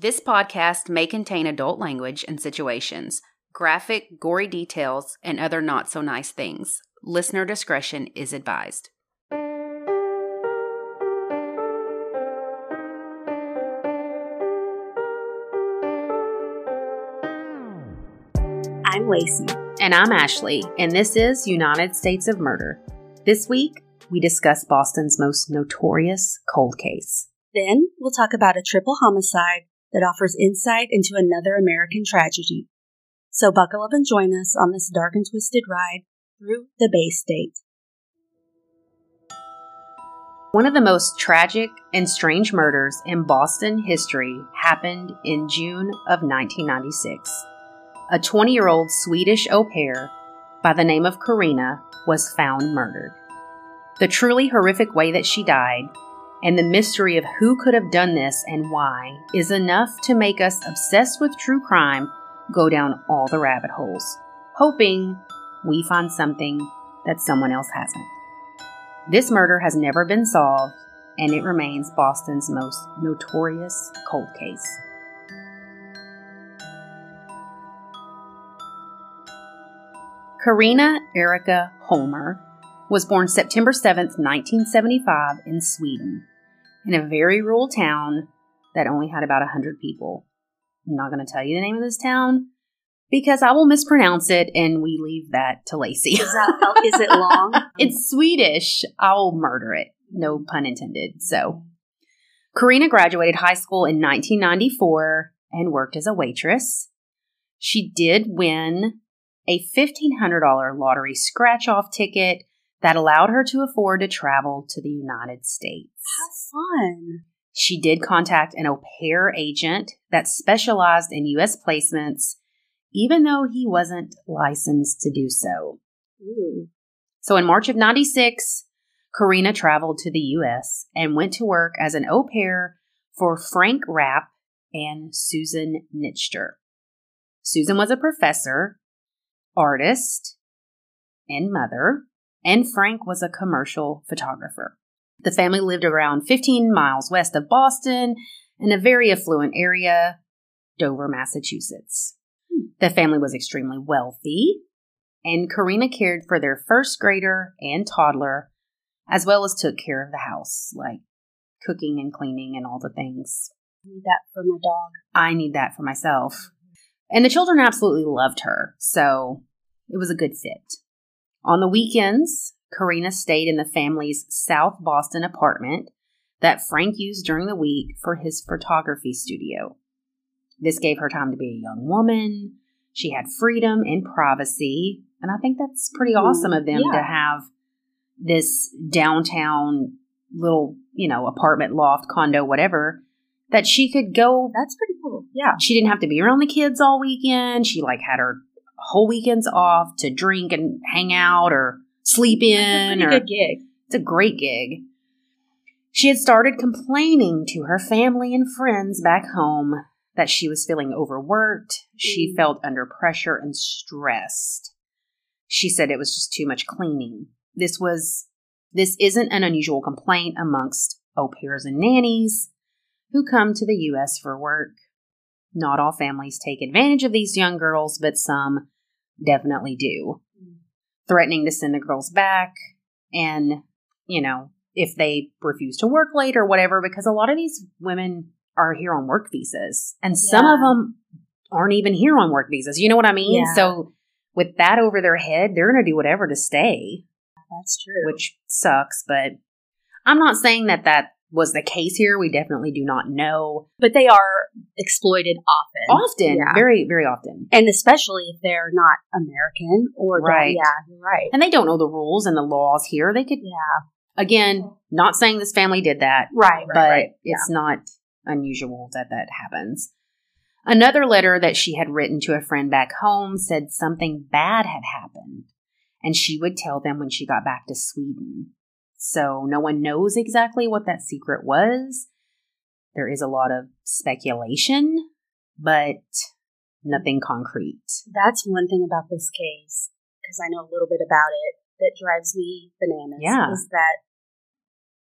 This podcast may contain adult language and situations, graphic, gory details, and other not so nice things. Listener discretion is advised. I'm Lacey. And I'm Ashley, and this is United States of Murder. This week, we discuss Boston's most notorious cold case. Then we'll talk about a triple homicide that offers insight into another American tragedy. So buckle up and join us on this dark and twisted ride through the Bay State. One of the most tragic and strange murders in Boston history happened in June of 1996. A 20 year old Swedish au pair by the name of Karina was found murdered. The truly horrific way that she died and the mystery of who could have done this and why is enough to make us obsessed with true crime go down all the rabbit holes, hoping we find something that someone else hasn't. This murder has never been solved, and it remains Boston's most notorious cold case. Karina Erica Holmer was born September 7th, 1975, in Sweden, in a very rural town that only had about 100 people. I'm not going to tell you the name of this town because I will mispronounce it and we leave that to Lacey. Is, that, is it long? it's Swedish. I'll murder it. No pun intended. So, Karina graduated high school in 1994 and worked as a waitress. She did win a $1,500 lottery scratch off ticket that allowed her to afford to travel to the United States. How fun. She did contact an au pair agent that specialized in U.S. placements, even though he wasn't licensed to do so. Ooh. So in March of 96, Karina traveled to the U.S. and went to work as an au pair for Frank Rapp and Susan Nichter. Susan was a professor, artist, and mother, and Frank was a commercial photographer. The family lived around 15 miles west of Boston in a very affluent area, Dover, Massachusetts. The family was extremely wealthy, and Karina cared for their first grader and toddler, as well as took care of the house, like cooking and cleaning and all the things. I need that for my dog. I need that for myself. And the children absolutely loved her, so it was a good fit. On the weekends, Karina stayed in the family's South Boston apartment that Frank used during the week for his photography studio. This gave her time to be a young woman. She had freedom and privacy, and I think that's pretty awesome of them yeah. to have this downtown little, you know, apartment loft, condo, whatever, that she could go. That's pretty cool. Yeah. She didn't have to be around the kids all weekend. She like had her whole weekends off to drink and hang out or sleep in. That's a or, good gig. It's a great gig. She had started complaining to her family and friends back home that she was feeling overworked. She Mm. felt under pressure and stressed. She said it was just too much cleaning. This was this isn't an unusual complaint amongst au pairs and nannies who come to the US for work. Not all families take advantage of these young girls, but some definitely do. Threatening to send the girls back and, you know, if they refuse to work late or whatever, because a lot of these women are here on work visas and some of them aren't even here on work visas. You know what I mean? Yeah. So with that over their head, they're going to do whatever to stay That's true. which sucks, but I'm not saying that that was the case here. We definitely do not know. but they are exploited often. Often, Yeah. very, very often. And especially if they're not American or Right. yeah, you're right. And they don't know the rules and the laws here. They could, Yeah. again, not saying this family did that, Right, right, but right. Yeah. it's not unusual that that happens. Another letter that she had written to a friend back home said something bad had happened, and she would tell them when she got back to Sweden. So no one knows exactly what that secret was. There is a lot of speculation, but nothing concrete. That's one thing about this case, because I know a little bit about it, that drives me bananas. Yeah. Is that,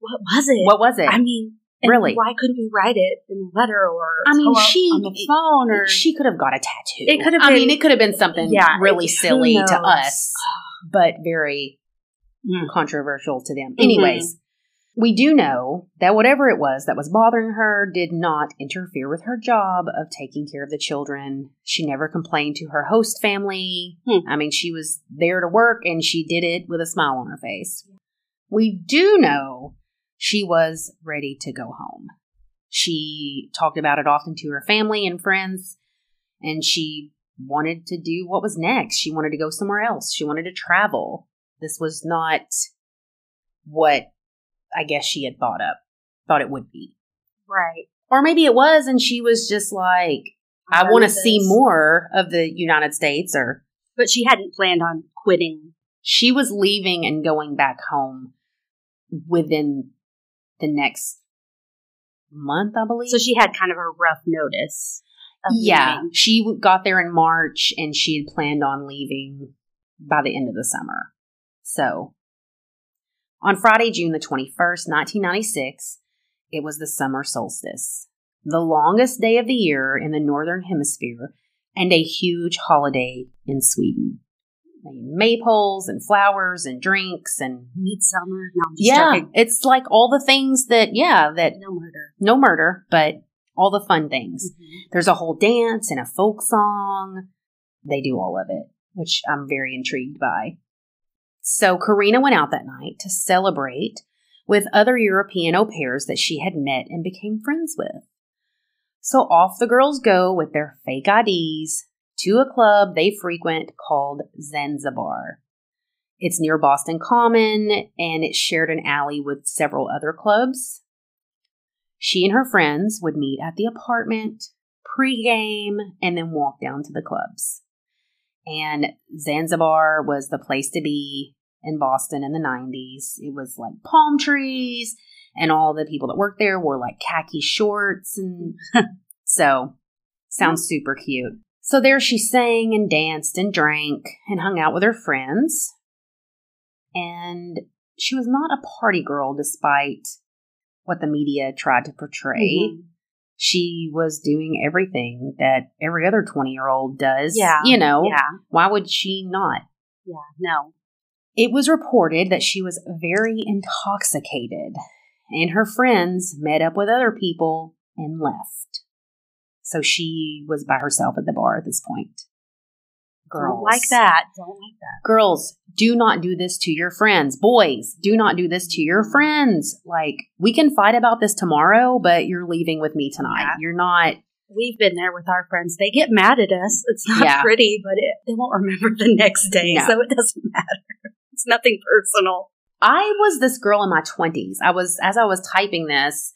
what was it? What was it? I mean, really. why couldn't we write it in a letter or I mean, she- on the phone or she could have got a tattoo. It could have I been- mean, it could have been something Yeah, really silly to us, but very Mm. controversial to them. Mhm. Anyways, we do know that whatever it was that was bothering her did not interfere with her job of taking care of the children. She never complained to her host family. Hmm. I mean, she was there to work and she did it with a smile on her face. We do know she was ready to go home. She talked about it often to her family and friends, and she wanted to do what was next. She wanted to go somewhere else. She wanted to travel. This was not what I guess she had thought up, thought it would be. right. Or maybe it was, and she was just like, I want to see more of the United States, or But she hadn't planned on quitting. she was leaving and going back home within the next month, I believe. So she had kind of a rough notice. Of yeah, leaving. she got there in March and she had planned on leaving by the end of the summer. So, on Friday, June the 21st, 1996, it was the summer solstice, the longest day of the year in the Northern Hemisphere, and a huge holiday in Sweden. Maypoles and flowers and drinks and Midsummer. No, I'm just yeah, joking. it's like all the things that yeah that No murder. no murder, but all the fun things. Mhm. There's a whole dance and a folk song. They do all of it, which I'm very intrigued by. So Karina went out that night to celebrate with other European au pairs that she had met and became friends with. So off the girls go with their fake IDs to a club they frequent called Zanzibar. It's near Boston Common and it shared an alley with several other clubs. She and her friends would meet at the apartment, pregame, and then walk down to the clubs. And Zanzibar was the place to be in Boston in the 90s. It was like palm trees, and all the people that worked there wore like khaki shorts. And so, sounds super cute. So there she sang and danced and drank and hung out with her friends. And she was not a party girl despite what the media tried to portray. Mhm. She was doing everything that every other 20 year old does. Yeah. You know, Yeah. why would she not? Yeah. No. It was reported that she was very intoxicated, and her friends met up with other people and left. So she was by herself at the bar at this point. Don't like that. Don't like that. Girls, do not do this to your friends. Boys, do not do this to your friends. Like, we can fight about this tomorrow, but you're leaving with me tonight. Yeah. You're not We've been there with our friends. They get mad at us. It's not Yeah. pretty, but it, they won't remember the next day, No. so it doesn't matter. It's nothing personal. I was this girl in my 20s. I was, as I was typing this,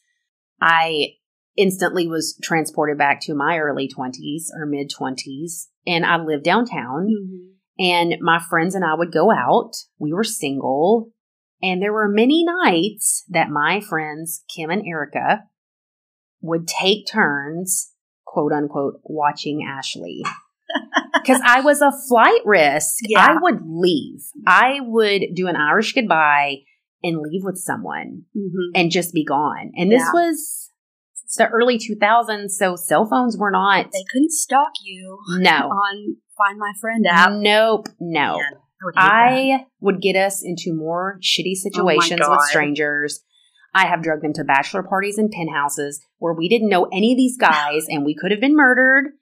I instantly was transported back to my early 20s or mid 20s. And I lived downtown, mm-hmm. and my friends and I would go out. We were single. And there were many nights that my friends, Kim and Erica, would take turns, quote unquote, watching Ashley. Because I was a flight risk. Yeah. I would leave. I would do an Irish goodbye and leave with someone Mm-hmm. and just be gone. And this Yeah. was the early 2000s, so cell phones were not. They couldn't stalk you No. on Find My Friend app. Nope. No. Man, I would. I would get us into more shitty situations with strangers. I have drugged them to bachelor parties and penthouses where we didn't know any of these guys and we could have been murdered.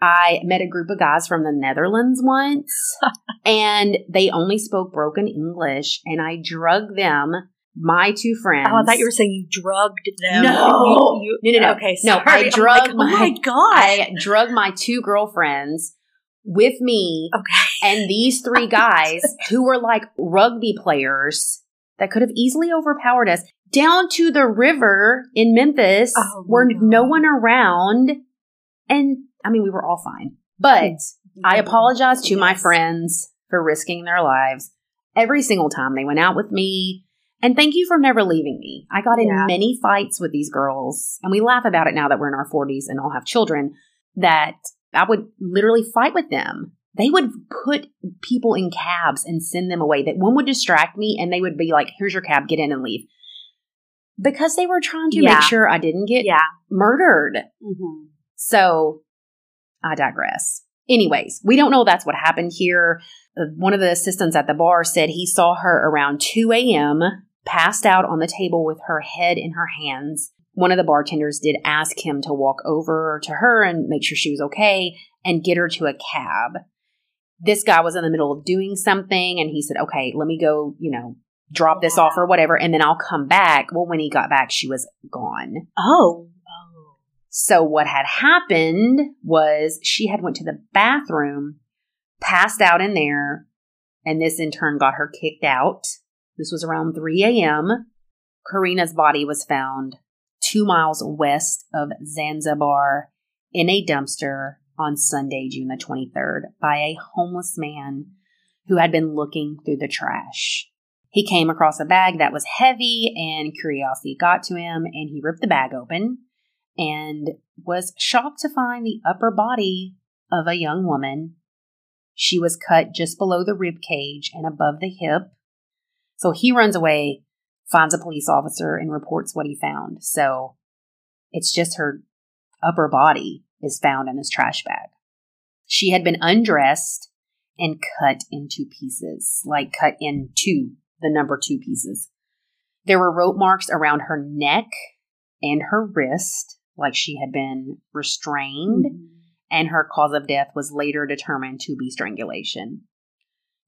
I met a group of guys from the Netherlands once and they only spoke broken English and I drugged them, my two friends. Oh, I thought you were saying you drugged them. No. You- No, no, no. Okay, No, sorry. I I'm drugged like, oh my my- god. I drugged my two girlfriends with me okay. and these three guys who were like rugby players that could have easily overpowered us down to the river in Memphis Oh, where God. no one around. And I mean, we were all fine, but I apologize to my friends for risking their lives every single time they went out with me. And thank you for never leaving me. I got in Yeah. many fights with these girls, and we laugh about it now that we're in our 40s and all have children, that I would literally fight with them. They would put people in cabs and send them away. That one would distract me, and they would be like, Here's your cab, get in and leave. because they were trying to Yeah. make sure I didn't get Yeah. murdered. Mm-hmm. So I digress. Anyways, we don't know that's what happened here. Uh, One of the assistants at the bar said he saw her around 2 a.m., passed out on the table with her head in her hands. One of the bartenders did ask him to walk over to her and make sure she was okay and get her to a cab. This guy was in the middle of doing something and he said, Okay, let me go, you know, drop this off or whatever, and then I'll come back. Well, when he got back, she was gone. Oh. So what had happened was she had went to the bathroom, passed out in there, and this in turn got her kicked out. This was around 3 a.m. Karina's body was found two miles west of Zanzibar in a dumpster on Sunday, June the 23rd, by a homeless man who had been looking through the trash. He came across a bag that was heavy, and curiosity got to him, and he ripped the bag open and was shocked to find the upper body of a young woman. She was cut just below the rib cage and above the hip. So he runs away, finds a police officer, and reports what he found. So it's just her upper body is found in this trash bag. She had been undressed and cut into pieces, like cut into the number two pieces. There were rope marks around her neck and her wrist, like she had been restrained, and her cause of death was later determined to be strangulation.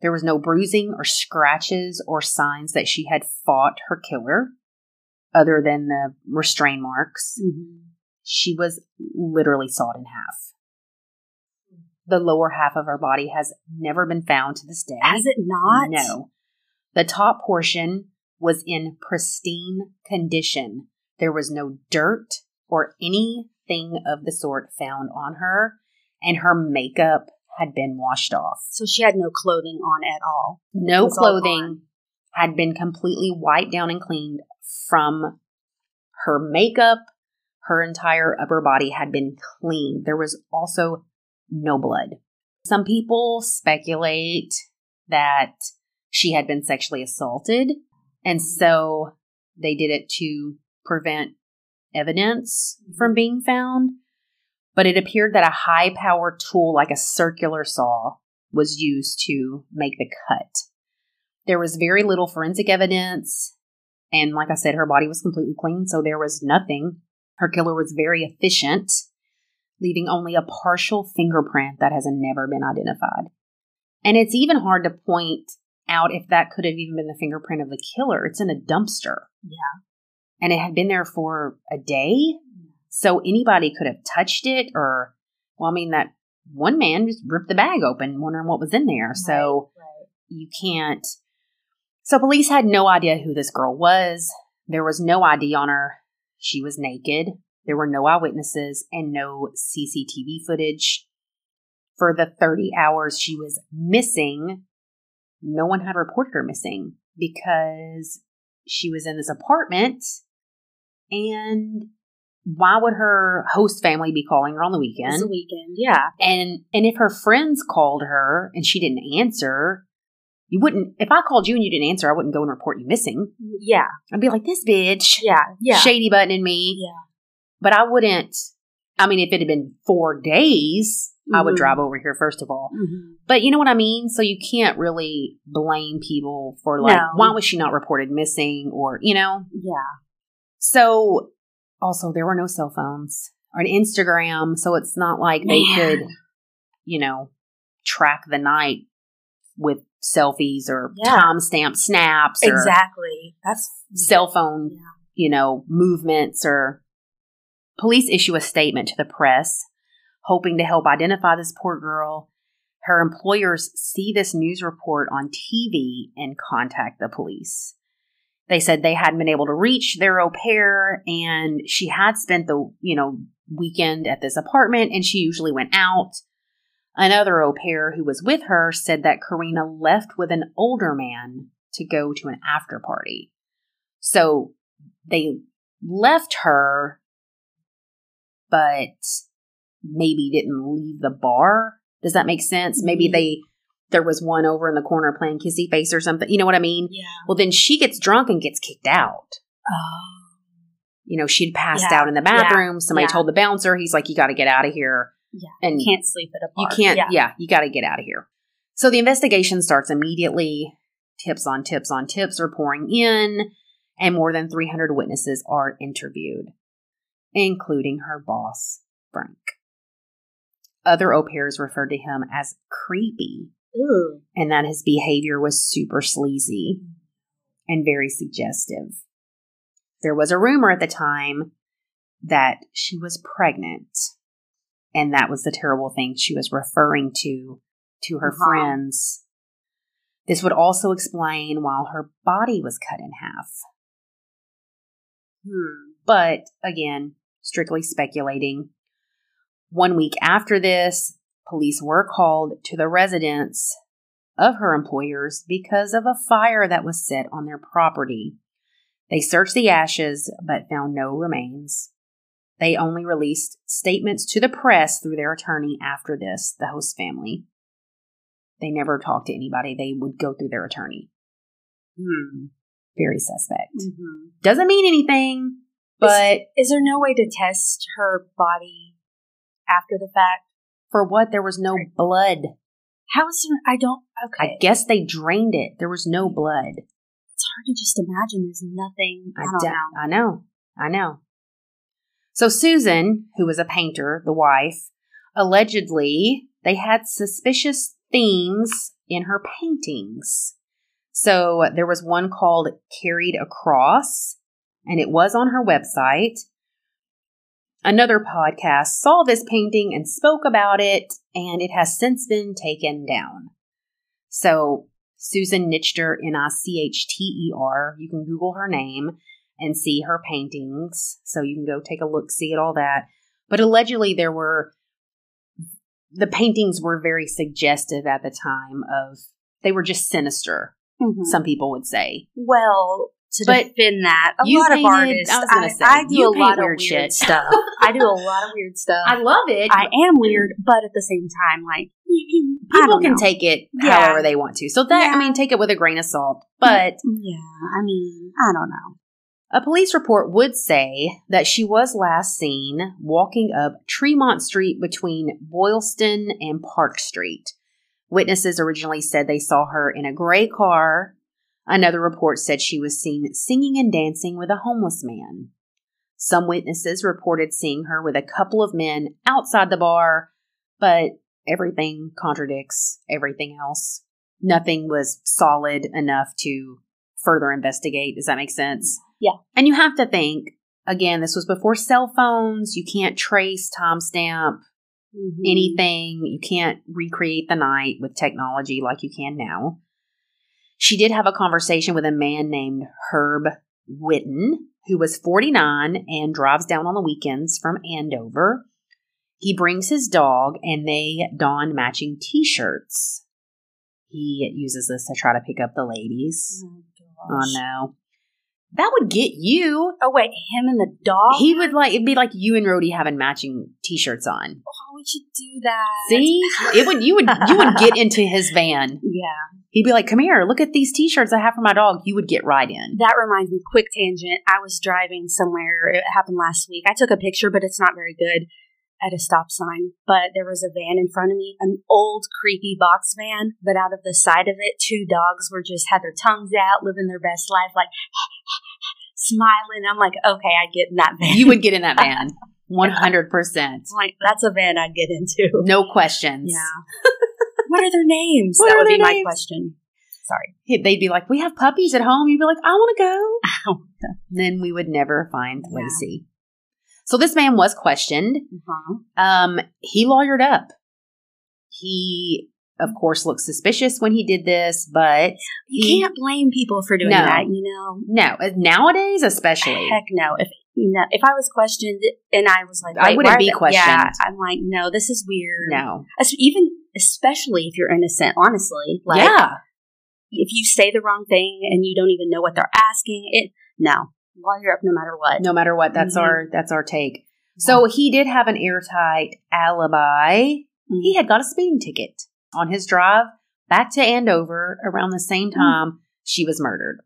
There was no bruising or scratches or signs that she had fought her killer, other than the restraint marks. Mhm. She was literally sawed in half. The lower half of her body has never been found to this day. Has it not? No. The top portion was in pristine condition. There was no dirt or anything of the sort found on her, and her makeup had been washed off. So she had no clothing on at all. No clothing had been completely wiped down and cleaned from her makeup. Her entire upper body had been cleaned. There was also no blood. Some people speculate that she had been sexually assaulted, and so they did it to prevent evidence mm-hmm. from being found. But it appeared that a high power tool like a circular saw was used to make the cut. There was very little forensic evidence, and like I said, her body was completely clean, so there was nothing. Her killer was very efficient, leaving only a partial fingerprint that has never been identified. And it's even hard to point out if that could have even been the fingerprint of the killer. It's in a dumpster. Yeah. And it had been there for a day. So anybody could have touched it or, well, I mean, that one man just ripped the bag open, wondering what was in there. So Right. you can't. So police had no idea who this girl was. There was no ID on her. She was naked. There were no eyewitnesses and no CCTV footage. For the 30 hours she was missing, no one had reported her missing because she was in this apartment. And why would her host family be calling her on the weekend? a weekend. Yeah. And and if her friends called her and she didn't answer, you wouldn't. If I called you and you didn't answer, I wouldn't go and report you missing. Yeah. I'd be like, this bitch, Yeah. Yeah. shady buttoning me. Yeah. But I wouldn't. I mean, if it had been four days, I would Mhm. drive over here first of all. Mhm. But you know what I mean. So you can't really blame people for like, No. why was she not reported missing, or you know. Yeah. So also there were no cell phones or an Instagram, so it's not like they could, you know, track the night with selfies or Yeah. timestamp snaps or Exactly. That's cell phone, Yeah. you know, movements or police issue a statement to the press hoping to help identify this poor girl. Her employers see this news report on TV and contact the police. They said they hadn't been able to reach their au pair and she had spent the, you know, weekend at this apartment and she usually went out. Another au pair who was with her said that Karina left with an older man to go to an after party. So they left her, but maybe didn't leave the bar. Does that make sense? Maybe Mhm. they there was one over in the corner playing kissy face or something. You know what I mean? Yeah. Well, then she gets drunk and gets kicked out. Oh. You know, she'd passed Yeah, out in the bathroom. Somebody yeah. told the bouncer, he's like, you got to get out of here. Yeah. And Can't sleep at a you can't, Yeah. yeah, you got to get out of here. So the investigation starts immediately. Tips on tips on tips are pouring in, and more than 300 witnesses are interviewed, including her boss, Frank. Other au pairs referred to him as creepy Ooh. and that his behavior was super sleazy and very suggestive. There was a rumor at the time that she was pregnant, and that was the terrible thing she was referring to to her Uh-huh. friends. This would also explain why her body was cut in half. Hmm. But again, strictly speculating. One week after this, police were called to the residence of her employers because of a fire that was set on their property. They searched the ashes but found no remains. They only released statements to the press through their attorney after this, the host family. They never talked to anybody. They would go through their attorney. Hmm. Very suspect. Mhm. Doesn't mean anything, but Is there no way to test her body after the fact? For what? There was no blood. How is there? I don't. Okay. I guess they drained it. There was no blood. it's hard to just imagine. There's nothing. I, don't d- know. I know. I know. So Susan, who was a painter, the wife, allegedly they had suspicious themes in her paintings. So there was one called Carried Across, and it was on her website. Another podcast saw this painting and spoke about it, and it has since been taken down. So Susan Nichter, N I C H T E R. You can Google her name and see her paintings. So you can go take a look, see it, all that. But allegedly, there were the paintings were very suggestive at the time of they were just sinister. Mhm. Some people would say. Well, But defend that, a lot of artists. I was gonna say, I do a lot of weird shit. stuff. I do a lot of weird stuff. I love it. I am weird, but at the same time, like I people can know. take it Yeah. however they want to. So that I mean, take it with a grain of salt. But Yeah, I mean, I don't know. A police report would say that she was last seen walking up Tremont Street between Boylston and Park Street. Witnesses originally said they saw her in a gray car. Another report said she was seen singing and dancing with a homeless man. Some witnesses reported seeing her with a couple of men outside the bar, but everything contradicts everything else. Nothing was solid enough to further investigate. Does that make sense? Yeah. And you have to think, again, this was before cell phones. You can't trace, timestamp, Mhm. anything. You can't recreate the night with technology like you can now. She did have a conversation with a man named Herb Witten, who was 49 and drives down on the weekends from Andover. He brings his dog and they don matching t shirts. He uses this to try to pick up the ladies. Oh, Oh no. That would get you. Oh wait, him and the dog. He would like it'd be like you and Rhodey having matching t-shirts on. Oh, we should do that. See, it would you would you would get into his van. Yeah, He'd be like, "Come here, look at these t-shirts I have for my dog." You would get right in. that reminds me. Quick tangent. I was driving somewhere. It happened last week. I took a picture, but it's not very good. At a stop sign, but there was a van in front of me, an old creepy box van. But out of the side of it, two dogs were just had their tongues out, living their best life, like smiling. I'm like, okay, I get in that van. You would get in that van, one hundred percent, like, that's a van I'd get into. no questions. Yeah. what are their names? What that would be their my question. Sorry. They'd be like, "We have puppies at home." You'd be like, "I want to go." Then we would never find Yeah. Lacey. So this man was questioned. uh-huh. Um, he lawyered up. He, of course, looked suspicious when he did this, but You He- can't blame people for doing No. that, you know. no, uh, nowadays especially. Heck no. If no, if I was questioned and I was like, I wouldn't be questioned. Yeah, I'm like, no, this is weird. No, even especially if you're innocent. Honestly, like, yeah, if you say the wrong thing and you don't even know what they're asking, it no, lawyer up no matter what. no matter what, that's Mhm. our that's our take. So he did have an airtight alibi. Mhm. He had got a speeding ticket on his drive back to Andover around the same time she was murdered.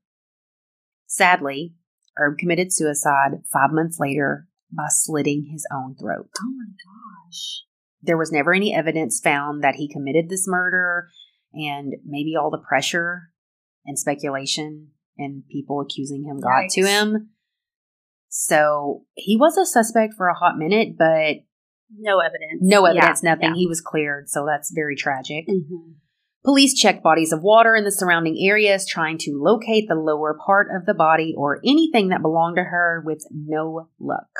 Sadly, Herb committed suicide five months later by slitting his own throat. Oh my gosh. There was never any evidence found that he committed this murder, and maybe all the pressure and speculation and people accusing him got to him. So he was a suspect for a hot minute, but No evidence. no Yeah, evidence, nothing. yeah. He was cleared, so that's very tragic. Mhm. Police checked bodies of water in the surrounding areas, trying to locate the lower part of the body or anything that belonged to her with no luck.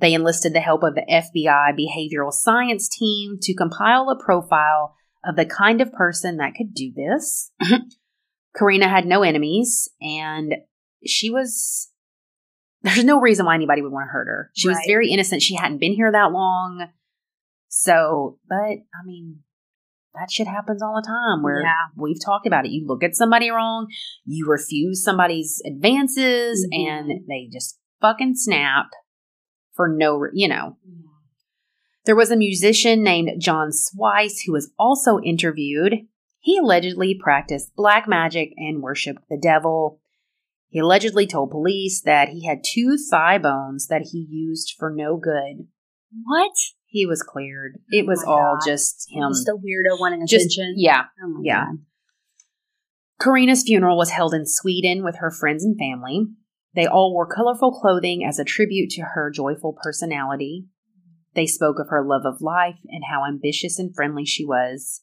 They enlisted the help of the FBI behavioral science team to compile a profile of the kind of person that could do this. Karina had no enemies, and she was. There's no reason why anybody would want to hurt her. She was very innocent. She hadn't been here that long. So, but I mean, that shit happens all the time where Yeah. we've talked about it. You look at somebody wrong, you refuse somebody's advances, Mhm. and they just fucking snap for no, re- you know. There was a musician named John Swice who was also interviewed. He allegedly practiced black magic and worshiped the devil. He allegedly told police that he had two thigh bones that he used for no good. What? He was cleared. Oh it was my all God. just him. Just a weirdo wanting Just- attention. yeah. Oh my yeah. God. Karina's funeral was held in Sweden with her friends and family. They all wore colorful clothing as a tribute to her joyful personality. They spoke of her love of life and how ambitious and friendly she was.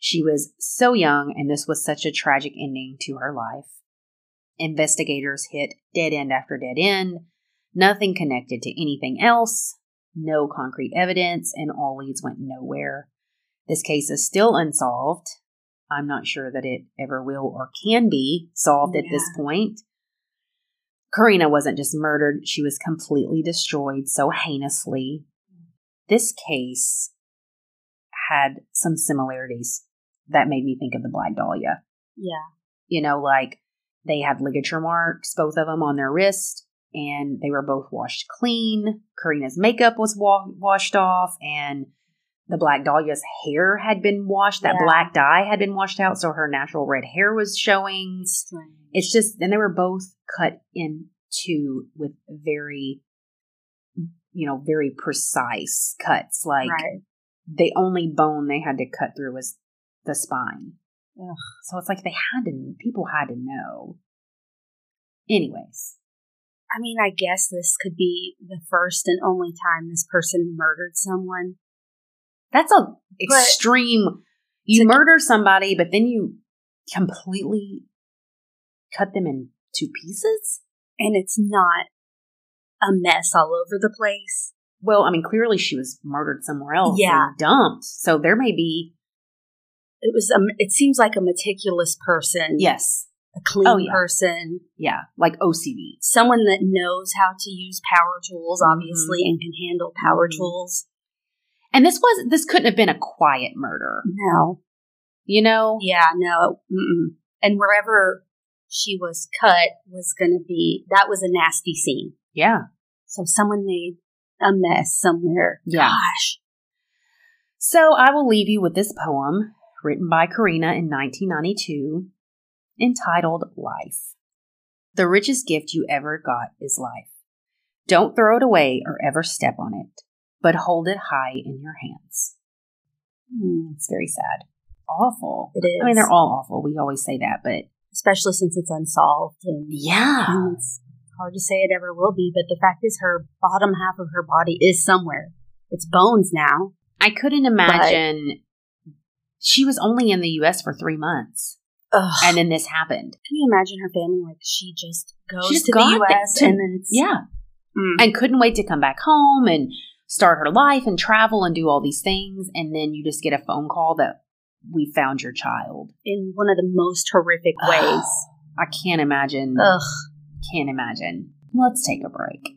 She was so young, and this was such a tragic ending to her life. Investigators hit dead end after dead end, nothing connected to anything else, no concrete evidence, and all leads went nowhere. This case is still unsolved. I'm not sure that it ever will or can be solved at this point. Karina wasn't just murdered, she was completely destroyed so heinously. This case had some similarities that made me think of the Black Dahlia. Yeah. You know, like they had ligature marks, both of them on their wrist, and they were both washed clean. Karina's makeup was wa- washed off, and the Black Dahlia's hair had been washed. That Yeah. black dye had been washed out, so her natural red hair was showing. Strange. It's just, and they were both cut in two with very, you know, very precise cuts. Like right. the only bone they had to cut through was the spine. Ugh. So it's like they had to, people had to know. Anyways, I mean, I guess this could be the first and only time this person murdered someone. That's a extreme. You To- murder somebody, but then you completely cut them in two pieces. And it's not a mess all over the place. Well, I mean, clearly she was murdered somewhere else Yeah. and dumped. So there may be It was. A, it seems like a meticulous person. yes, A clean Oh, yeah. person. yeah, like OCD. Someone that knows how to use power tools, Mm-hmm. obviously, and can handle power Mhm. tools. And this was this couldn't have been a quiet murder, No. you know? Yeah, no. Mm-mm. And wherever she was cut was going to be, that was a nasty scene. Yeah, So someone made a mess somewhere. Yeah. Gosh. So I will leave you with this poem written by Karina in 1992 entitled Life. The richest gift you ever got is life. Don't throw it away or ever step on it, but hold it high in your hands. Hmm, It's very sad. Awful. It is. I mean, they're all awful. We always say that, but Especially since it's unsolved. And, yeah. and it's hard to say it ever will be. But the fact is, her bottom half of her body is somewhere. It's bones now. I couldn't imagine. She was only in the U.S. for three months, Ugh. and then this happened. Can you imagine her family? Like, she just goes She just to the U.S. to- and then it's. Yeah. Mm. and couldn't wait to come back home and start her life and travel and do all these things. And then you just get a phone call that we found your child. in one of the most horrific ways. I can't imagine. Ugh. Can't imagine. Let's take a break.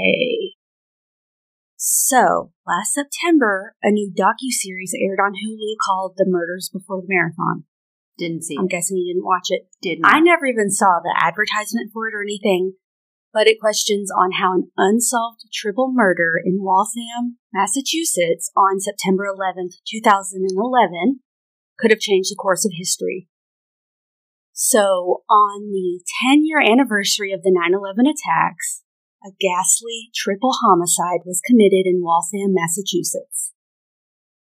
Okay. So, last September, a new docu-series aired on Hulu called The Murders Before the Marathon. Didn't see I'm it. guessing you didn't watch it. Did not. I never even saw the advertisement for it or anything, but it questions on how an unsolved triple murder in Waltham, Massachusetts on September 11th, 2011 could have changed the course of history. So, on the 10 year anniversary of the 9 11 attacks, a ghastly triple homicide was committed in Waltham, Massachusetts.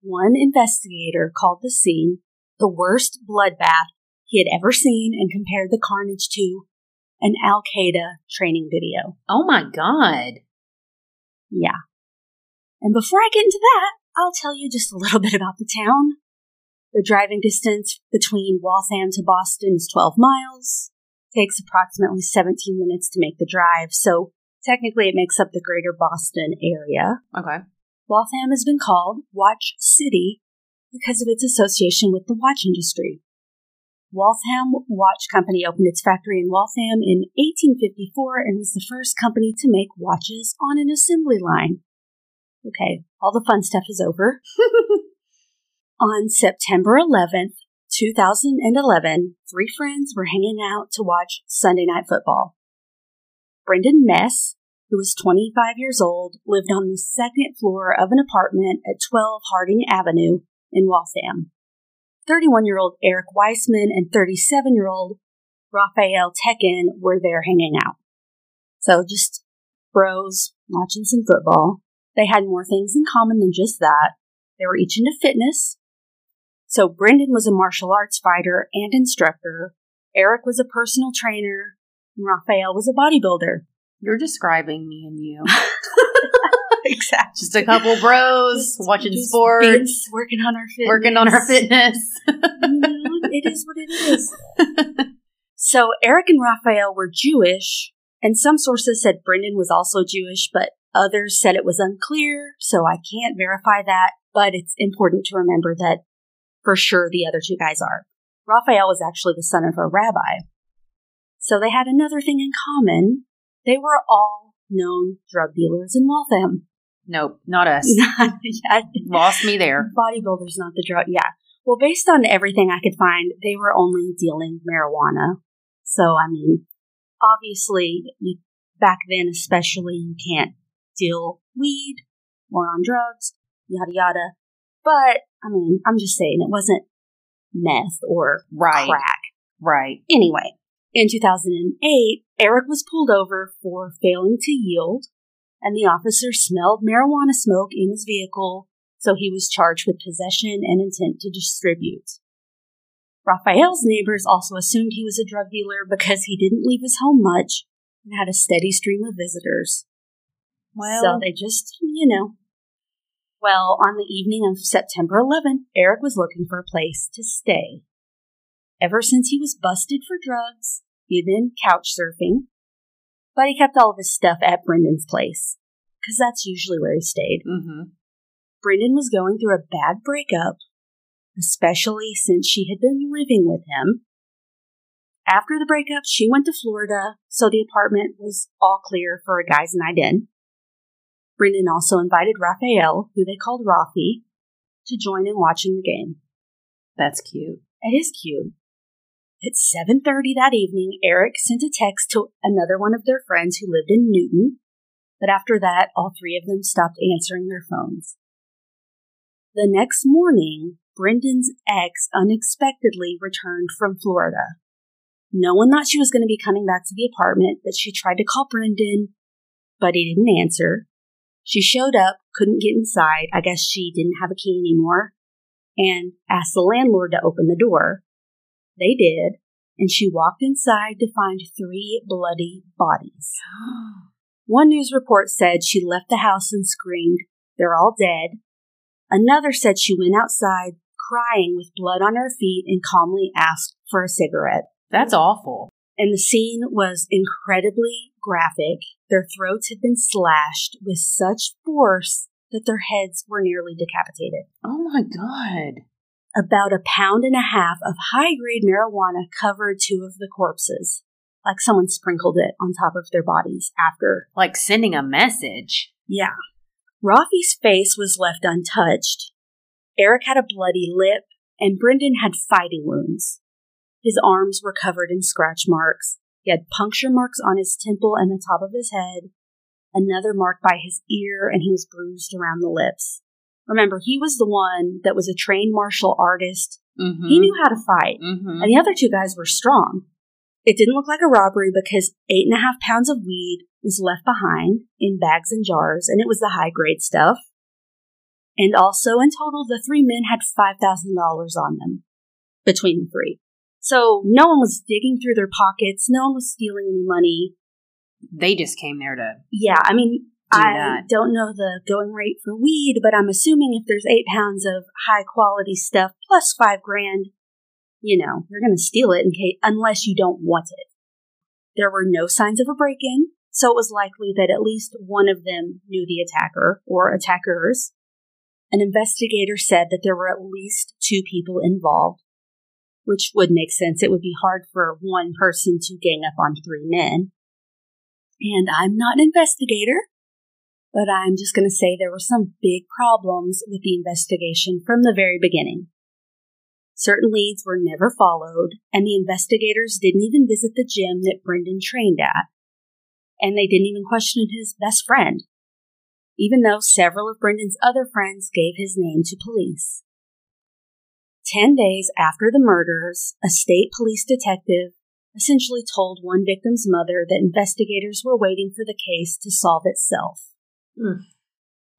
One investigator called the scene the worst bloodbath he had ever seen and compared the carnage to an Al Qaeda training video. oh my god. Yeah. And before I get into that, I'll tell you just a little bit about the town. The driving distance between Waltham to Boston is 12 miles. Takes approximately 17 minutes to make the drive, so technically it makes up the greater Boston area. Okay. Waltham has been called Watch City because of its association with the watch industry. Waltham Watch Company opened its factory in Waltham in 1854 and was the first company to make watches on an assembly line. Okay, all the fun stuff is over. on September 11th, 2011, three friends were hanging out to watch Sunday Night Football. Brendan Mess, who was 25 years old, lived on the second floor of an apartment at 12 Harding Avenue in Waltham. 31 year old Eric Weissman and 37 year old Raphael Teken were there hanging out. So just bros watching some football. They had more things in common than just that. They were each into fitness. So Brendan was a martial arts fighter and instructor. Eric was a personal trainer. And Raphael was a bodybuilder. You're describing me and you. exactly. Just a couple bros watching sports, working on our fitness. working on our fitness. you know, it is what it is. so Eric and Raphael were Jewish, and some sources said Brendan was also Jewish, but others said it was unclear, so I can't verify that. But it's important to remember that for sure the other two guys are. Raphael was actually the son of a rabbi. So they had another thing in common. They were all known drug dealers in Waltham. nope, not us. yeah, Lost me there. bodybuilders, not the drug. Yeah. Well, based on everything I could find, they were only dealing marijuana. So, I mean, obviously, you, back then, especially, you can't deal weed or on drugs, yada yada. But, I mean, I'm just saying it wasn't meth or Right. crack. Right. Anyway, in 2008, Eric was pulled over for failing to yield, and the officer smelled marijuana smoke in his vehicle, so he was charged with possession and intent to distribute. Raphael's neighbors also assumed he was a drug dealer because he didn't leave his home much and had a steady stream of visitors. Well, so they just, you know. Well, on the evening of September 11th, Eric was looking for a place to stay. Ever since he was busted for drugs, he had been couch surfing, but he kept all of his stuff at Brendan's place, because that's usually where he stayed. hmm Brendan was going through a bad breakup, especially since she had been living with him. After the breakup, she went to Florida, so the apartment was all clear for a guy's night in. Brendan also invited Raphael, who they called Rafi, to join in watching the game. that's cute. It is cute. At 7:30 that evening, Eric sent a text to another one of their friends who lived in Newton, but after that, all three of them stopped answering their phones. The next morning, Brendan's ex unexpectedly returned from Florida. No one thought she was going to be coming back to the apartment, but she tried to call Brendan, but he didn't answer. She showed up, couldn't get inside. I guess she didn't have a key anymore, and asked the landlord to open the door. They did, and she walked inside to find three bloody bodies. One news report said she left the house and screamed, They're all dead. Another said she went outside crying with blood on her feet and calmly asked for a cigarette. That's awful. And the scene was incredibly graphic. Their throats had been slashed with such force that their heads were nearly decapitated. Oh my god. About a pound and a half of high grade marijuana covered two of the corpses. like someone sprinkled it on top of their bodies after. Like sending a message. Yeah. Rafi's face was left untouched. Eric had a bloody lip, and Brendan had fighting wounds. His arms were covered in scratch marks. He had puncture marks on his temple and the top of his head, another mark by his ear, and he was bruised around the lips. Remember, he was the one that was a trained martial artist. Mm-hmm. He knew how to fight, Mm-hmm. and the other two guys were strong. It didn't look like a robbery because eight and a half pounds of weed was left behind in bags and jars, and it was the high grade stuff. And also, in total, the three men had $5,000 on them between the three. So no one was digging through their pockets, no one was stealing any money. They just came there to. Yeah, I mean, I that. don't know the going rate for weed, but I'm assuming if there's eight pounds of high quality stuff plus five grand, you know, you're going to steal it in case, unless you don't want it. There were no signs of a break in, so it was likely that at least one of them knew the attacker or attackers. An investigator said that there were at least two people involved, which would make sense. It would be hard for one person to gang up on three men. And I'm not an investigator, but I'm just going to say there were some big problems with the investigation from the very beginning. Certain leads were never followed, and the investigators didn't even visit the gym that Brendan trained at. And they didn't even question his best friend, even though several of Brendan's other friends gave his name to police. Ten days after the murders, a state police detective essentially told one victim's mother that investigators were waiting for the case to solve itself. Mm.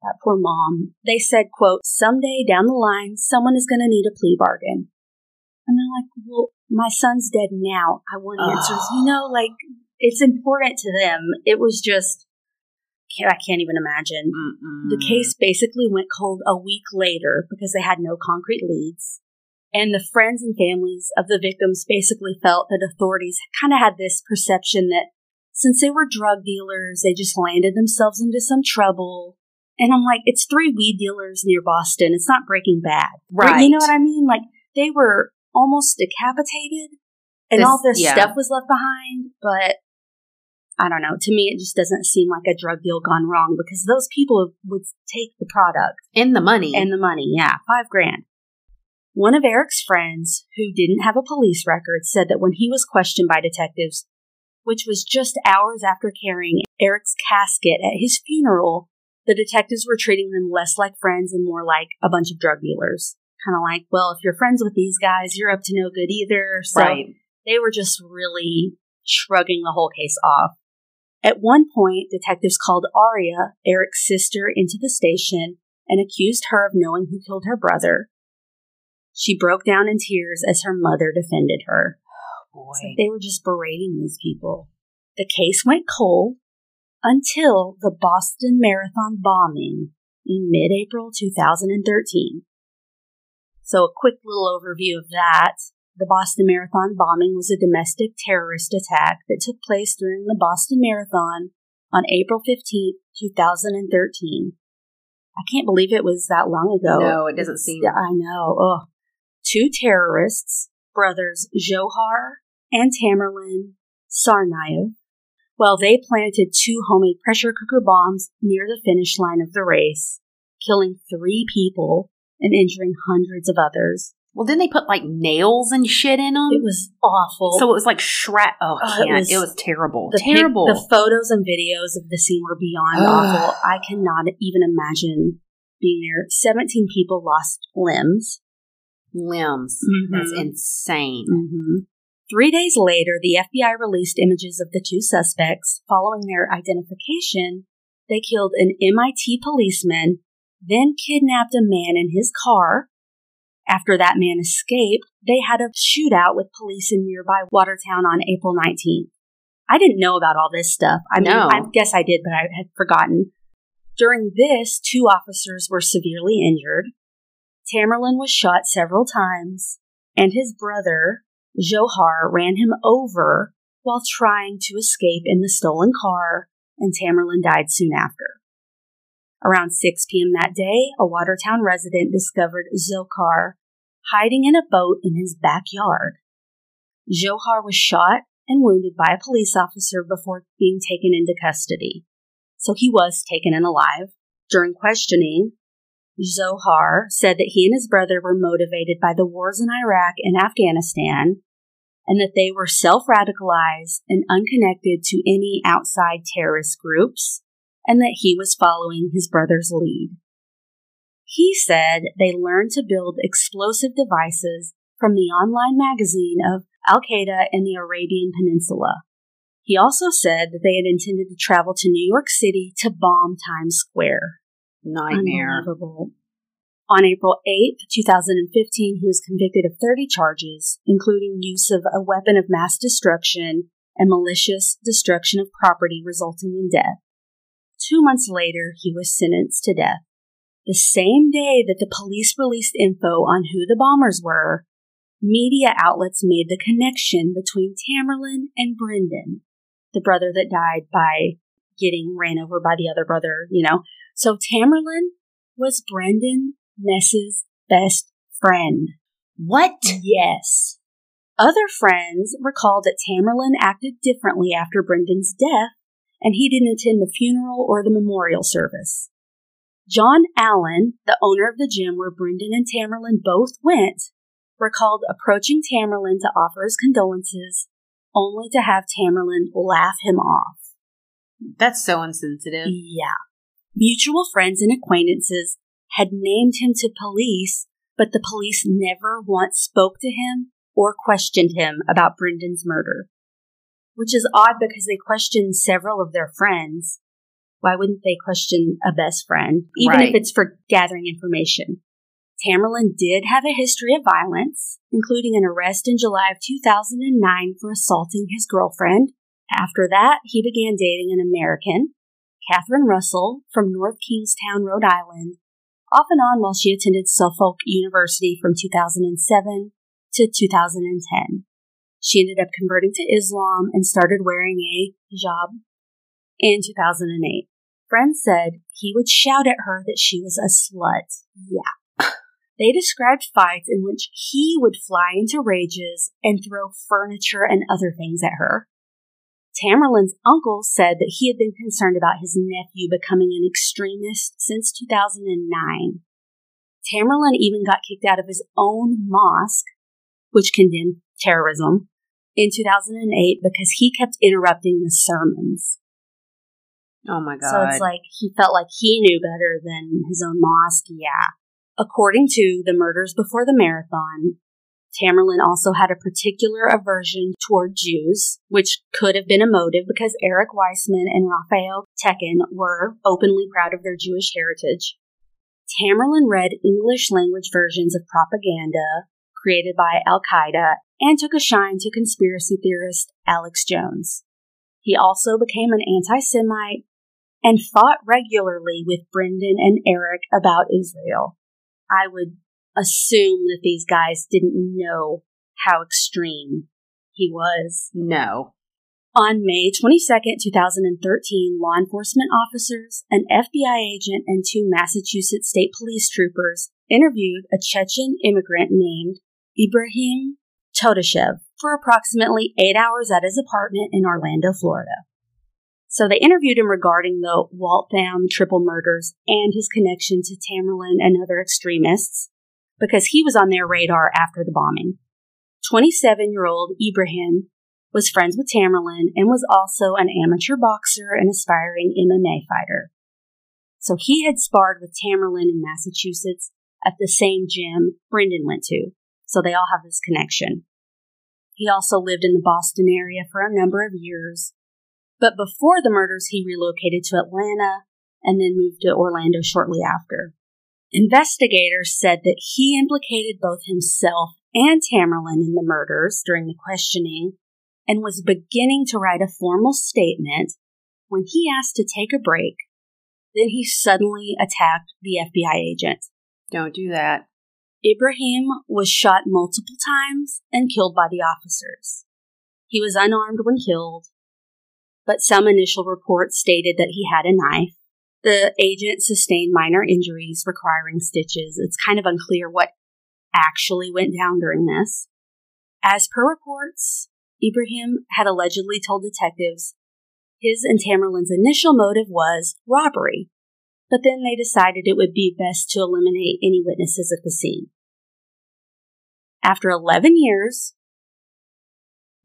That poor mom. They said, quote, someday down the line, someone is going to need a plea bargain. And they're like, well, my son's dead now. I want Ugh. answers. You know, like, it's important to them. It was just, can't, I can't even imagine. Mm-mm. The case basically went cold a week later because they had no concrete leads. And the friends and families of the victims basically felt that authorities kind of had this perception that since they were drug dealers, they just landed themselves into some trouble. And I'm like, it's three weed dealers near Boston. It's not Breaking Bad. Right. You know what I mean? Like, they were almost decapitated and This- all this yeah. stuff was left behind. But I don't know. To me, it just doesn't seem like a drug deal gone wrong because those people would take the product In the money. and the money. Yeah, five grand. One of Eric's friends, who didn't have a police record, said that when he was questioned by detectives, which was just hours after carrying Eric's casket at his funeral, the detectives were treating them less like friends and more like a bunch of drug dealers. Kind of like, well, if you're friends with these guys, you're up to no good either. So right. they were just really shrugging the whole case off. At one point, detectives called Aria, Eric's sister, into the station and accused her of knowing who killed her brother. She broke down in tears as her mother defended her. Boy. Like they were just berating these people. The case went cold until the Boston Marathon bombing in mid April 2013. So, a quick little overview of that. The Boston Marathon bombing was a domestic terrorist attack that took place during the Boston Marathon on April 15, 2013. I can't believe it was that long ago. No, it doesn't seem- I know. Ugh. Two terrorists, brothers Dzhokhar and Tamerlan Tsarnaev, while they planted two homemade pressure cooker bombs near the finish line of the race, killing three people and injuring hundreds of others. Well, didn't they put like nails and shit in them? It was awful. so it was like shrat. Oh, Oh, it was- it was terrible. the pic- terrible. the photos and videos of the scene were beyond awful. I cannot even imagine being there. 17 people lost limbs. Limbs. Mhm. That's insane. hmm Three days later, the FBI released images of the two suspects. Following their identification, they killed an MIT policeman, then kidnapped a man in his car. After that man escaped, they had a shootout with police in nearby Watertown on April 19th. I didn't know about all this stuff. I mean, No. I guess I did, but I had forgotten. During this, two officers were severely injured. Tamerlan was shot several times, and his brother, Dzhokhar, ran him over while trying to escape in the stolen car, and Tamerlan died soon after. Around 6 p.m. that day, a Watertown resident discovered Dzhokhar hiding in a boat in his backyard. Dzhokhar was shot and wounded by a police officer before being taken into custody. So he was taken in alive. During questioning, Dzhokhar said that he and his brother were motivated by the wars in Iraq and Afghanistan and that they were self radicalized and unconnected to any outside terrorist groups, and that he was following his brother's lead. He said they learned to build explosive devices from the online magazine of Al Qaeda in the Arabian Peninsula. He also said that they had intended to travel to New York City to bomb Times Square. Nightmare. Unbelievable. On April 8, 2015, he was convicted of 30 charges, including use of a weapon of mass destruction and malicious destruction of property resulting in death. Two months later, he was sentenced to death. The same day that the police released info on who the bombers were, media outlets made the connection between Tamerlan and Brendan, the brother that died by getting ran over by the other brother, you know. So Tamerlan was Brendan Mess's best friend. What? Yes. Other friends recalled that Tamerlan acted differently after Brendan's death, and he didn't attend the funeral or the memorial service. John Allen, the owner of the gym where Brendan and Tamerlan both went, recalled approaching Tamerlan to offer his condolences, only to have Tamerlan laugh him off. That's so insensitive. Yeah. Mutual friends and acquaintances had named him to police, but the police never once spoke to him or questioned him about Brendan's murder. Which is odd because they questioned several of their friends. Why wouldn't they question a best friend, even Right. if it's for gathering information? Tamerlan did have a history of violence, including an arrest in July of 2009 for assaulting his girlfriend. After that, he began dating an American, Catherine Russell, from North Kingstown, Rhode Island, off and on while she attended Suffolk University from 2007 to 2010. She ended up converting to Islam and started wearing a hijab in 2008. Friends said he would shout at her that she was a slut. Yeah. They described fights in which he would fly into rages and throw furniture and other things at her. Tamerlan's uncle said that he had been concerned about his nephew becoming an extremist since 2009. Tamerlan even got kicked out of his own mosque, which condemned terrorism, in 2008 because he kept interrupting the sermons. Oh my god. So it's like he felt like he knew better than his own mosque. Yeah. According to the Murders Before the Marathon, Tamerlan also had a particular aversion toward Jews, which could have been a motive because Eric Weissman and Raphael Teken were openly proud of their Jewish heritage. Tamerlan read English language versions of propaganda created by Al Qaeda and took a shine to conspiracy theorist Alex Jones. He also became an anti Semite and fought regularly with Brendan and Eric about Israel. I would assume that these guys didn't know how extreme he was. no. On May 22nd, 2013, law enforcement officers, an FBI agent, and two Massachusetts state police troopers interviewed a Chechen immigrant named Ibrahim Todashev for approximately eight hours at his apartment in Orlando, Florida. So they interviewed him regarding the Waltham triple murders and his connection to Tamerlan and other extremists because he was on their radar after the bombing. 27 year old Ibrahim was friends with Tamerlan and was also an amateur boxer and aspiring MMA fighter. So he had sparred with Tamerlan in Massachusetts at the same gym Brendan went to. So they all have this connection. He also lived in the Boston area for a number of years. But before the murders, he relocated to Atlanta and then moved to Orlando shortly after. Investigators said that he implicated both himself and Tamerlan in the murders during the questioning and was beginning to write a formal statement when he asked to take a break. Then he suddenly attacked the FBI agent. Don't do that. Ibrahim was shot multiple times and killed by the officers. He was unarmed when killed, but some initial reports stated that he had a knife. The agent sustained minor injuries requiring stitches. It's kind of unclear what actually went down during this. As per reports, Ibrahim had allegedly told detectives his and Tamerlan's initial motive was robbery, but then they decided it would be best to eliminate any witnesses at the scene. After 11 years,